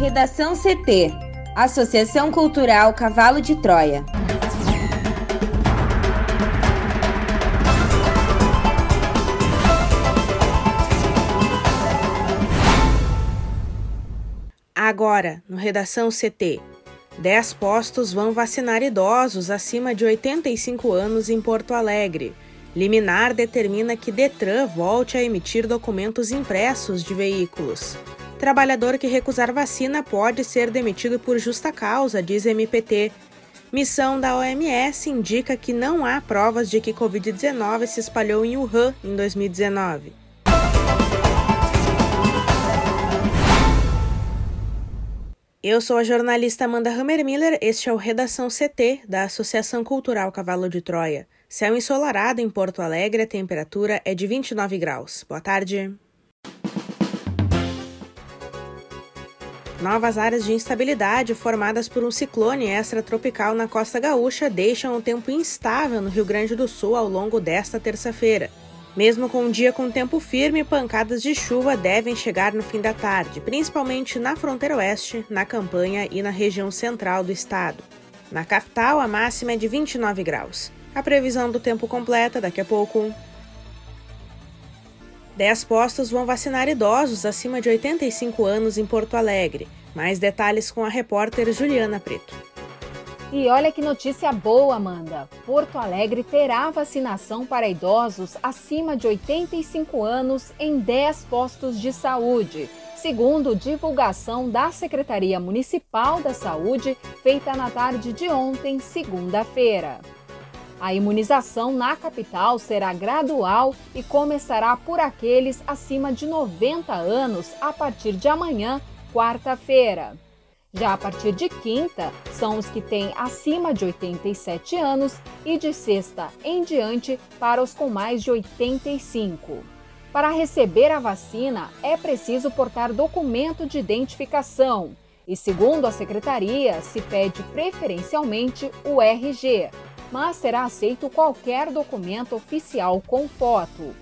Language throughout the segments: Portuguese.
Redação CT Associação Cultural Cavalo de Troia. Agora, no Redação CT. 10 postos vão vacinar idosos acima de 85 anos em Porto Alegre. Liminar determina que Detran volte a emitir documentos impressos de veículos. Trabalhador que recusar vacina pode ser demitido por justa causa, diz MPT. Missão da OMS indica que não há provas de que Covid-19 se espalhou em Wuhan em 2019. Eu sou a jornalista Amanda Hammermiller, este é o Redação CT da Associação Cultural Cavalo de Troia. Céu ensolarado em Porto Alegre, a temperatura é de 29 graus. Boa tarde. Novas áreas de instabilidade formadas por um ciclone extratropical na costa gaúcha deixam o tempo instável no Rio Grande do Sul ao longo desta terça-feira. Mesmo com um dia com tempo firme, pancadas de chuva devem chegar no fim da tarde, principalmente na fronteira oeste, na campanha e na região central do estado. Na capital, a máxima é de 29 graus. A previsão do tempo completa daqui a pouco. 10 postos vão vacinar idosos acima de 85 anos em Porto Alegre. Mais detalhes com a repórter Juliana Preto. E olha que notícia boa, Amanda! Porto Alegre terá vacinação para idosos acima de 85 anos em 10 postos de saúde, segundo divulgação da Secretaria Municipal da Saúde, feita na tarde de ontem, segunda-feira. A imunização na capital será gradual e começará por aqueles acima de 90 anos a partir de amanhã, quarta-feira. Já a partir de quinta, são os que têm acima de 87 anos e de sexta em diante para os com mais de 85. Para receber a vacina, é preciso portar documento de identificação e, segundo a secretaria, se pede preferencialmente o RG, mas será aceito qualquer documento oficial com foto.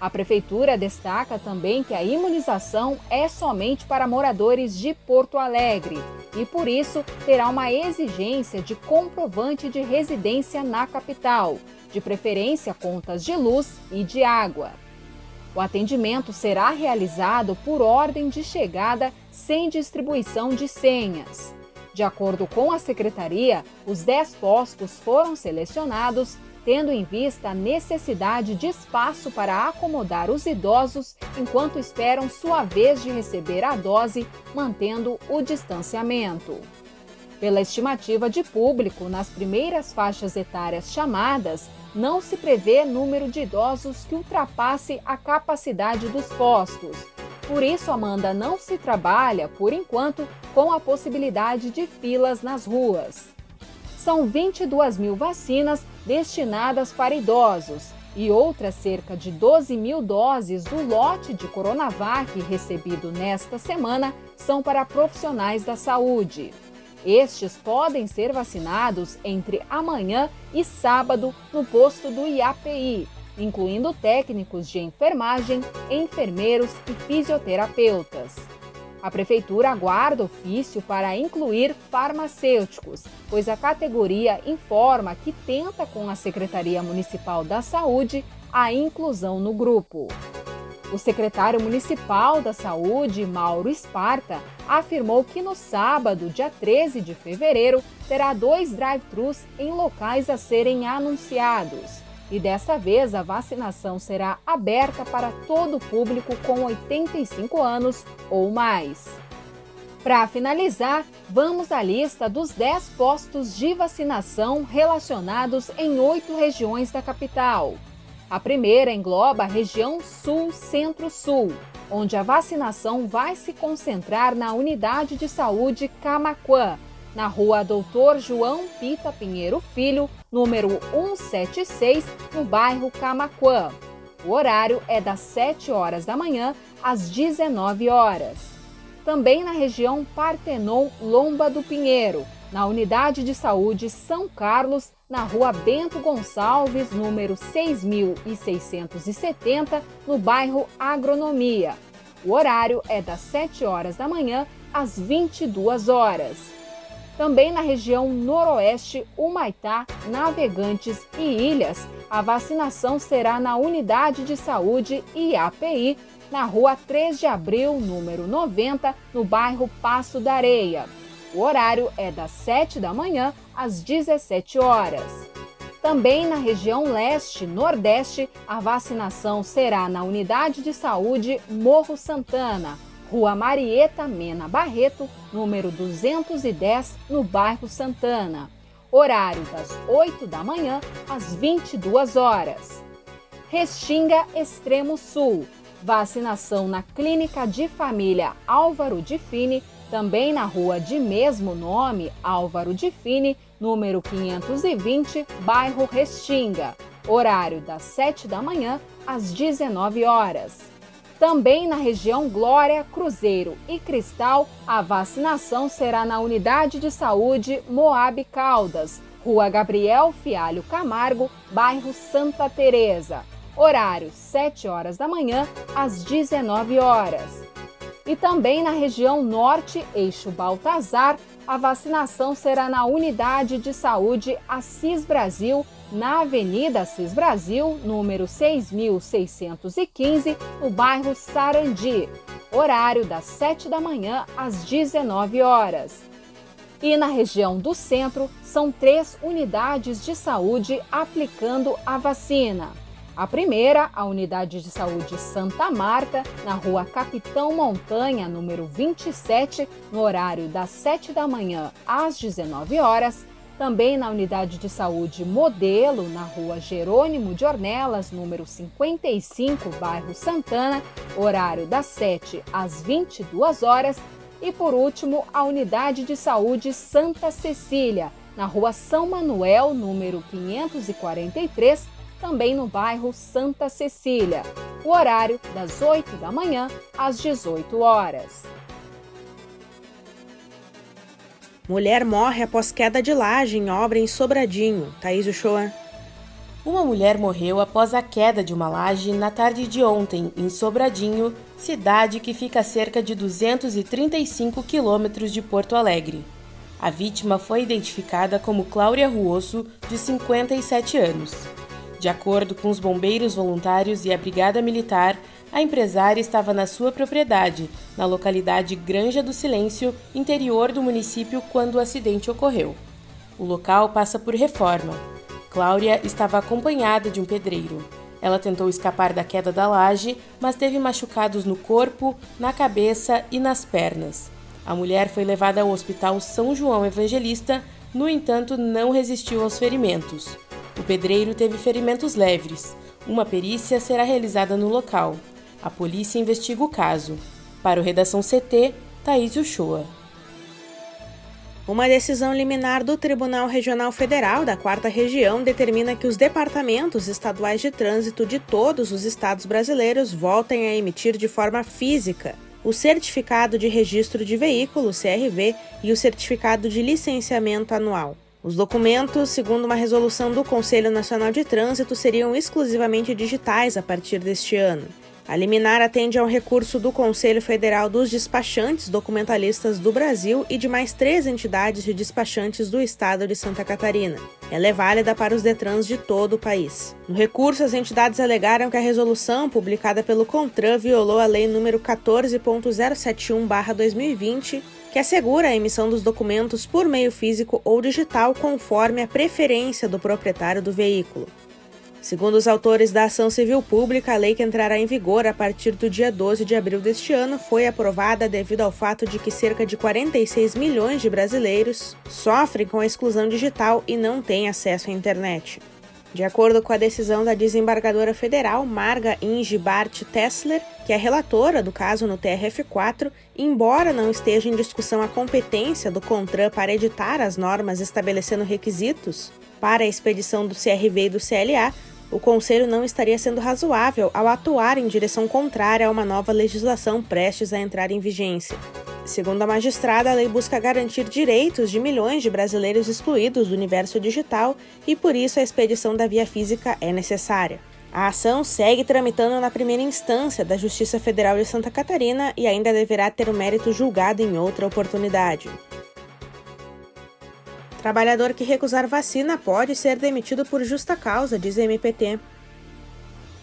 A Prefeitura destaca também que a imunização é somente para moradores de Porto Alegre e, por isso, terá uma exigência de comprovante de residência na capital, de preferência contas de luz e de água. O atendimento será realizado por ordem de chegada sem distribuição de senhas. De acordo com a secretaria, os 10 postos foram selecionados tendo em vista a necessidade de espaço para acomodar os idosos enquanto esperam sua vez de receber a dose, mantendo o distanciamento. Pela estimativa de público, nas primeiras faixas etárias chamadas, não se prevê número de idosos que ultrapasse a capacidade dos postos por isso, Amanda, não se trabalha, por enquanto, com a possibilidade de filas nas ruas. São 22 mil vacinas destinadas para idosos e outras cerca de 12 mil doses do lote de Coronavac recebido nesta semana são para profissionais da saúde. Estes podem ser vacinados entre amanhã e sábado no posto do IAPI, incluindo técnicos de enfermagem, enfermeiros e fisioterapeutas. A Prefeitura aguarda ofício para incluir farmacêuticos, pois a categoria informa que tenta com a Secretaria Municipal da Saúde a inclusão no grupo. O secretário municipal da Saúde, Mauro Esparta, afirmou que no sábado, dia 13 de fevereiro, terá dois drive-thrus em locais a serem anunciados. E dessa vez a vacinação será aberta para todo o público com 85 anos ou mais. Para finalizar, vamos à lista dos 10 postos de vacinação relacionados em oito regiões da capital. A primeira engloba a região Sul Centro-Sul, onde a vacinação vai se concentrar na Unidade de Saúde Camaquã, na rua Doutor João Pita Pinheiro Filho, número 176, no bairro Camaquã. O horário é das 7 horas da manhã às 19 horas. Também na região Partenon Lomba do Pinheiro, na Unidade de Saúde São Carlos, na rua Bento Gonçalves, número 6670, no bairro Agronomia. O horário é das 7 horas da manhã às 22 horas. Também na região noroeste, Humaitá, Navegantes e Ilhas, a vacinação será na Unidade de Saúde IAPI, na rua 3 de abril, número 90, no bairro Passo da Areia. O horário é das 7 da manhã às 17 horas. Também na região leste-nordeste, a vacinação será na Unidade de Saúde Morro Santana, Rua Marieta Mena Barreto, número 210, no bairro Santana. Horário das 8 da manhã às 22 horas. Restinga Extremo Sul. Vacinação na Clínica de Família Álvaro de Fini, também na rua de mesmo nome, Álvaro de Fini, número 520, bairro Restinga. Horário das 7 da manhã às 19 horas. Também na região Glória, Cruzeiro e Cristal, a vacinação será na Unidade de Saúde Moab Caldas, Rua Gabriel Fialho Camargo, bairro Santa Teresa. Horário 7 horas da manhã às 19 horas. E também na região norte, eixo Baltazar, a vacinação será na unidade de saúde Assis Brasil, na Avenida Assis Brasil, número 6615, no bairro Sarandi. Horário das 7 da manhã às 19 horas. E na região do centro, são três unidades de saúde aplicando a vacina. A primeira, a Unidade de Saúde Santa Marta, na rua Capitão Montanha, número 27, no horário das 7 da manhã às 19 horas. Também na Unidade de Saúde Modelo, na rua Jerônimo de Ornelas, número 55, bairro Santana, horário das 7 às 22 horas. E por último, a Unidade de Saúde Santa Cecília, na rua São Manuel, número 543, também no bairro Santa Cecília. O horário das 8 da manhã às 18 horas. Mulher morre após queda de laje em obra em Sobradinho. Thaís Uchoa. Uma mulher morreu após a queda de uma laje na tarde de ontem, em Sobradinho, cidade que fica a cerca de 235 quilômetros de Porto Alegre. A vítima foi identificada como Cláudia Ruoso, de 57 anos. De acordo com os bombeiros voluntários e a Brigada Militar, a empresária estava na sua propriedade, na localidade Granja do Silêncio, interior do município, quando o acidente ocorreu. O local passa por reforma. Cláudia estava acompanhada de um pedreiro. Ela tentou escapar da queda da laje, mas teve machucados no corpo, na cabeça e nas pernas. A mulher foi levada ao Hospital São João Evangelista, no entanto, não resistiu aos ferimentos. O pedreiro teve ferimentos leves. Uma perícia será realizada no local. A polícia investiga o caso. Para o Redação CT, Thaís Uchoa. Uma decisão liminar do Tribunal Regional Federal da Quarta Região determina que os departamentos estaduais de trânsito de todos os estados brasileiros voltem a emitir de forma física o Certificado de Registro de Veículo, CRV, e o Certificado de Licenciamento Anual. Os documentos, segundo uma resolução do Conselho Nacional de Trânsito, seriam exclusivamente digitais a partir deste ano. A liminar atende ao recurso do Conselho Federal dos Despachantes Documentalistas do Brasil e de mais três entidades de despachantes do estado de Santa Catarina. Ela é válida para os Detrans de todo o país. No recurso, as entidades alegaram que a resolução publicada pelo CONTRAN violou a Lei nº 14.071-2020 que assegura a emissão dos documentos por meio físico ou digital conforme a preferência do proprietário do veículo. Segundo os autores da ação civil pública, a lei que entrará em vigor a partir do dia 12 de abril deste ano foi aprovada devido ao fato de que cerca de 46 milhões de brasileiros sofrem com a exclusão digital e não têm acesso à internet. De acordo com a decisão da desembargadora federal Marga Inge Bart Tessler, que é relatora do caso no TRF4, embora não esteja em discussão a competência do CONTRAN para editar as normas estabelecendo requisitos para a expedição do CRV e do CLA, o Conselho não estaria sendo razoável ao atuar em direção contrária a uma nova legislação prestes a entrar em vigência. Segundo a magistrada, a lei busca garantir direitos de milhões de brasileiros excluídos do universo digital e por isso a expedição da via física é necessária. A ação segue tramitando na primeira instância da Justiça Federal de Santa Catarina e ainda deverá ter o mérito julgado em outra oportunidade. Trabalhador que recusar vacina pode ser demitido por justa causa, diz a MPT.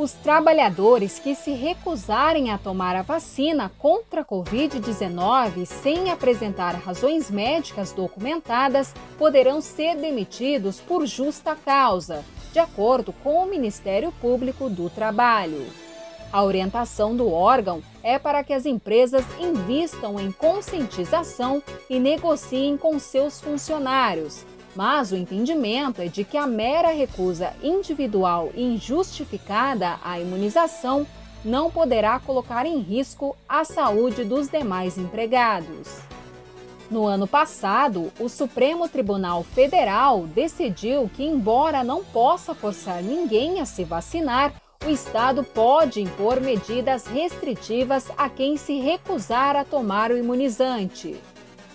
Os trabalhadores que se recusarem a tomar a vacina contra a Covid-19 sem apresentar razões médicas documentadas poderão ser demitidos por justa causa, de acordo com o Ministério Público do Trabalho. A orientação do órgão é para que as empresas invistam em conscientização e negociem com seus funcionários, mas o entendimento é de que a mera recusa individual injustificada à imunização não poderá colocar em risco a saúde dos demais empregados. No ano passado, o Supremo Tribunal Federal decidiu que, embora não possa forçar ninguém a se vacinar, o Estado pode impor medidas restritivas a quem se recusar a tomar o imunizante.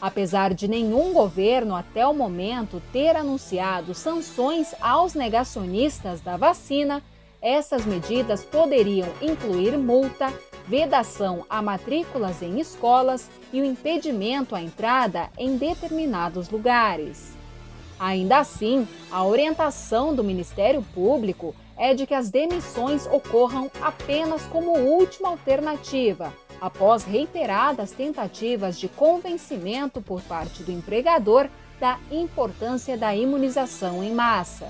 Apesar de nenhum governo até o momento ter anunciado sanções aos negacionistas da vacina, essas medidas poderiam incluir multa, vedação a matrículas em escolas e o impedimento à entrada em determinados lugares. Ainda assim, a orientação do Ministério Público é de que as demissões ocorram apenas como última alternativa após reiteradas tentativas de convencimento por parte do empregador da importância da imunização em massa.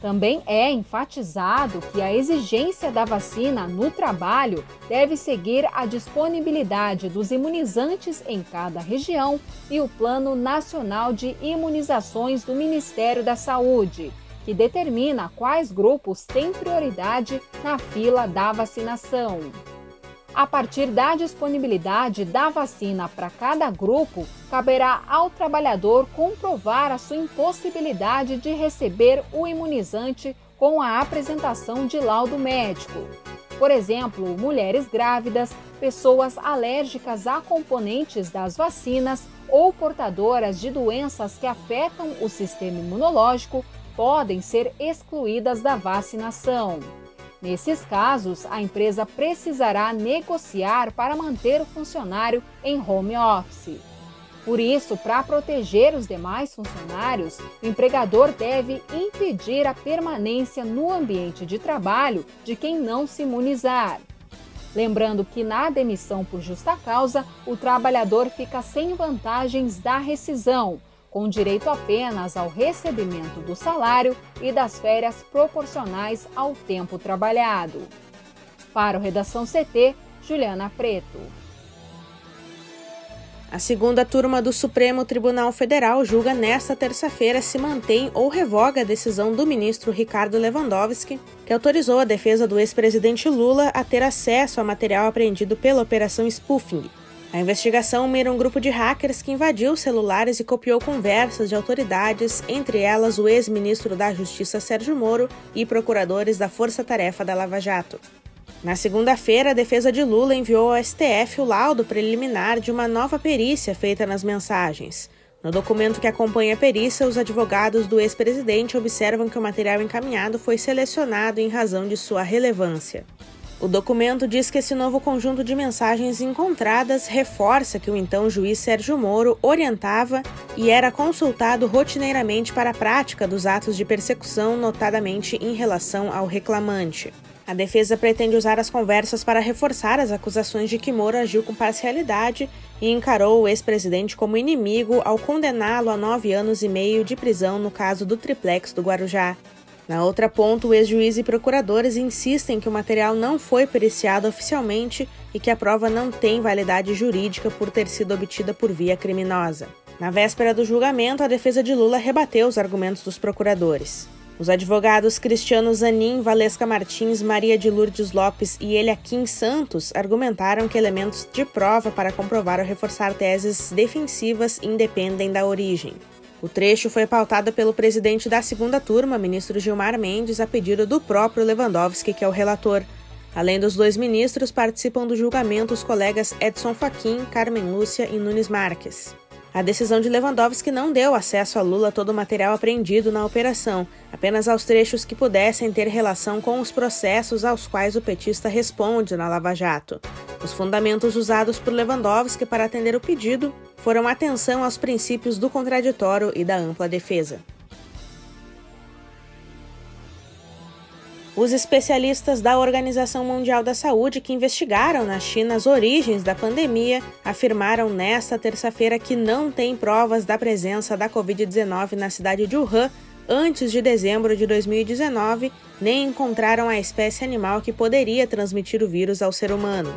Também é enfatizado que a exigência da vacina no trabalho deve seguir a disponibilidade dos imunizantes em cada região e o Plano Nacional de Imunizações do Ministério da Saúde, que determina quais grupos têm prioridade na fila da vacinação. A partir da disponibilidade da vacina para cada grupo, caberá ao trabalhador comprovar a sua impossibilidade de receber o imunizante com a apresentação de laudo médico. Por exemplo, mulheres grávidas, pessoas alérgicas a componentes das vacinas ou portadoras de doenças que afetam o sistema imunológico podem ser excluídas da vacinação. Nesses casos, a empresa precisará negociar para manter o funcionário em home office. Por isso, para proteger os demais funcionários, o empregador deve impedir a permanência no ambiente de trabalho de quem não se imunizar. Lembrando que na demissão por justa causa, o trabalhador fica sem vantagens da rescisão, com direito apenas ao recebimento do salário e das férias proporcionais ao tempo trabalhado. Para o Redação CT, Juliana Preto. A segunda turma do Supremo Tribunal Federal julga nesta terça-feira se mantém ou revoga a decisão do ministro Ricardo Lewandowski, que autorizou a defesa do ex-presidente Lula a ter acesso a material apreendido pela Operação Spoofing, a investigação mira um grupo de hackers que invadiu celulares e copiou conversas de autoridades, entre elas o ex-ministro da Justiça Sérgio Moro e procuradores da Força Tarefa da Lava Jato. Na segunda-feira, a defesa de Lula enviou ao STF o laudo preliminar de uma nova perícia feita nas mensagens. No documento que acompanha a perícia, os advogados do ex-presidente observam que o material encaminhado foi selecionado em razão de sua relevância. O documento diz que esse novo conjunto de mensagens encontradas reforça que o então juiz Sérgio Moro orientava e era consultado rotineiramente para a prática dos atos de persecução, notadamente em relação ao reclamante. A defesa pretende usar as conversas para reforçar as acusações de que Moro agiu com parcialidade e encarou o ex-presidente como inimigo ao condená-lo a nove anos e meio de prisão no caso do triplex do Guarujá. Na outra ponta, o ex-juiz e procuradores insistem que o material não foi periciado oficialmente e que a prova não tem validade jurídica por ter sido obtida por via criminosa. Na véspera do julgamento, a defesa de Lula rebateu os argumentos dos procuradores. Os advogados Cristiano Zanin, Valesca Martins, Maria de Lourdes Lopes e Eliakim Santos argumentaram que elementos de prova para comprovar ou reforçar teses defensivas independem da origem. O trecho foi pautado pelo presidente da segunda turma, ministro Gilmar Mendes, a pedido do próprio Lewandowski, que é o relator. Além dos dois ministros, participam do julgamento os colegas Edson Fachin, Carmen Lúcia e Nunes Marques. A decisão de Lewandowski não deu acesso a Lula todo o material apreendido na operação, apenas aos trechos que pudessem ter relação com os processos aos quais o petista responde na Lava Jato. Os fundamentos usados por Lewandowski para atender o pedido foram atenção aos princípios do contraditório e da ampla defesa. Os especialistas da Organização Mundial da Saúde que investigaram na China as origens da pandemia afirmaram nesta terça-feira que não tem provas da presença da Covid-19 na cidade de Wuhan antes de dezembro de 2019, nem encontraram a espécie animal que poderia transmitir o vírus ao ser humano.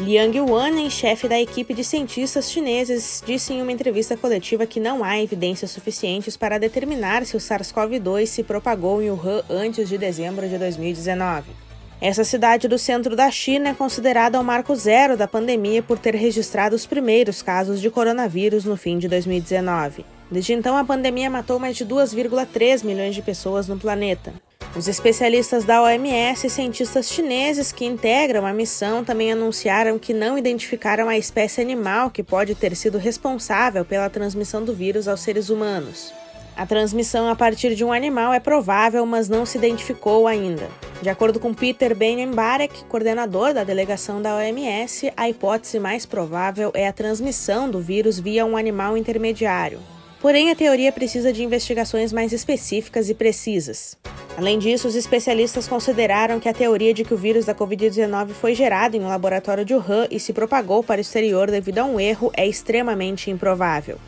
Liang Yuan, chefe da equipe de cientistas chineses, disse em uma entrevista coletiva que não há evidências suficientes para determinar se o SARS-CoV-2 se propagou em Wuhan antes de dezembro de 2019. Essa cidade do centro da China é considerada o marco zero da pandemia por ter registrado os primeiros casos de coronavírus no fim de 2019. Desde então, a pandemia matou mais de 2,3 milhões de pessoas no planeta. Os especialistas da OMS e cientistas chineses que integram a missão também anunciaram que não identificaram a espécie animal que pode ter sido responsável pela transmissão do vírus aos seres humanos. A transmissão a partir de um animal é provável, mas não se identificou ainda. De acordo com Peter Benenbarek, coordenador da delegação da OMS, a hipótese mais provável é a transmissão do vírus via um animal intermediário. Porém, a teoria precisa de investigações mais específicas e precisas. Além disso, os especialistas consideraram que a teoria de que o vírus da Covid-19 foi gerado em um laboratório de Wuhan e se propagou para o exterior devido a um erro é extremamente improvável.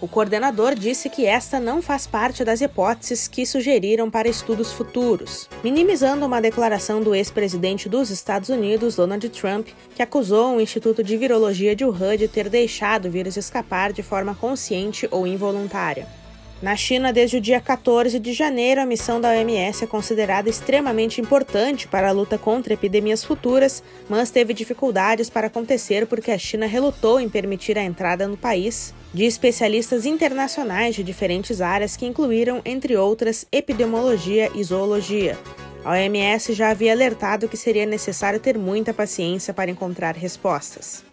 O coordenador disse que esta não faz parte das hipóteses que sugeriram para estudos futuros, minimizando uma declaração do ex-presidente dos Estados Unidos, Donald Trump, que acusou o Instituto de Virologia de Wuhan de ter deixado o vírus escapar de forma consciente ou involuntária. Na China, desde o dia 14 de janeiro, a missão da OMS é considerada extremamente importante para a luta contra epidemias futuras, mas teve dificuldades para acontecer porque a China relutou em permitir a entrada no país de especialistas internacionais de diferentes áreas que incluíram, entre outras, epidemiologia e zoologia. A OMS já havia alertado que seria necessário ter muita paciência para encontrar respostas.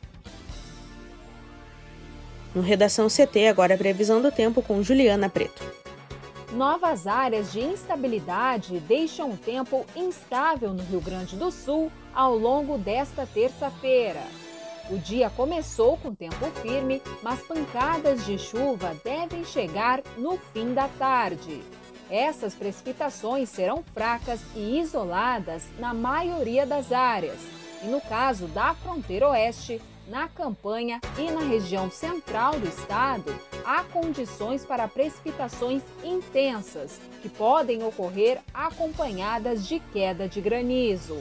No Redação CT, agora a previsão do tempo com Juliana Preto. Novas áreas de instabilidade deixam o tempo instável no Rio Grande do Sul ao longo desta terça-feira. O dia começou com tempo firme, mas pancadas de chuva devem chegar no fim da tarde. Essas precipitações serão fracas e isoladas na maioria das áreas. E no caso da fronteira oeste, na campanha e na região central do estado, há condições para precipitações intensas, que podem ocorrer acompanhadas de queda de granizo.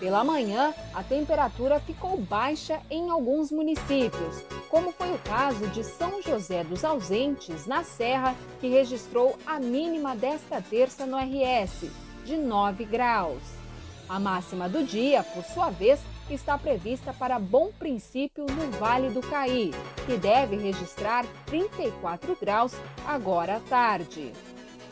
Pela manhã, a temperatura ficou baixa em alguns municípios, como foi o caso de São José dos Ausentes, na Serra, que registrou a mínima desta terça no RS, de 9 graus. A máxima do dia, por sua vez, está prevista para Bom Princípio, no Vale do Caí, que deve registrar 34 graus agora à tarde.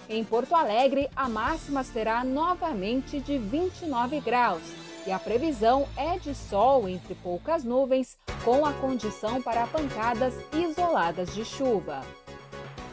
Em Porto Alegre, a máxima será novamente de 29 graus e a previsão é de sol entre poucas nuvens, com a condição para pancadas isoladas de chuva.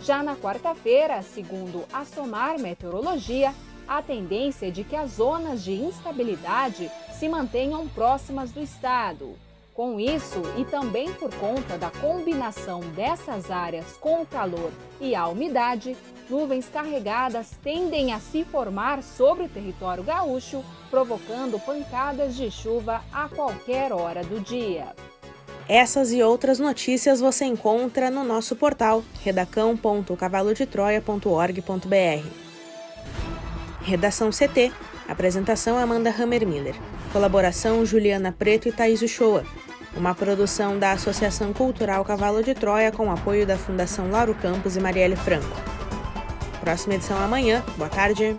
Já na quarta-feira, segundo a SOMAR Meteorologia, a tendência é de que as zonas de instabilidade se mantenham próximas do estado. Com isso, e também por conta da combinação dessas áreas com o calor e a umidade, nuvens carregadas tendem a se formar sobre o território gaúcho, provocando pancadas de chuva a qualquer hora do dia. Essas e outras notícias você encontra no nosso portal redacão.cavalodetroia.org.br. Redação CT. Apresentação Amanda Hammermiller. Colaboração Juliana Preto e Thaís Uchoa. Uma produção da Associação Cultural Cavalo de Troia com apoio da Fundação Lauro Campos e Marielle Franco. Próxima edição amanhã. Boa tarde.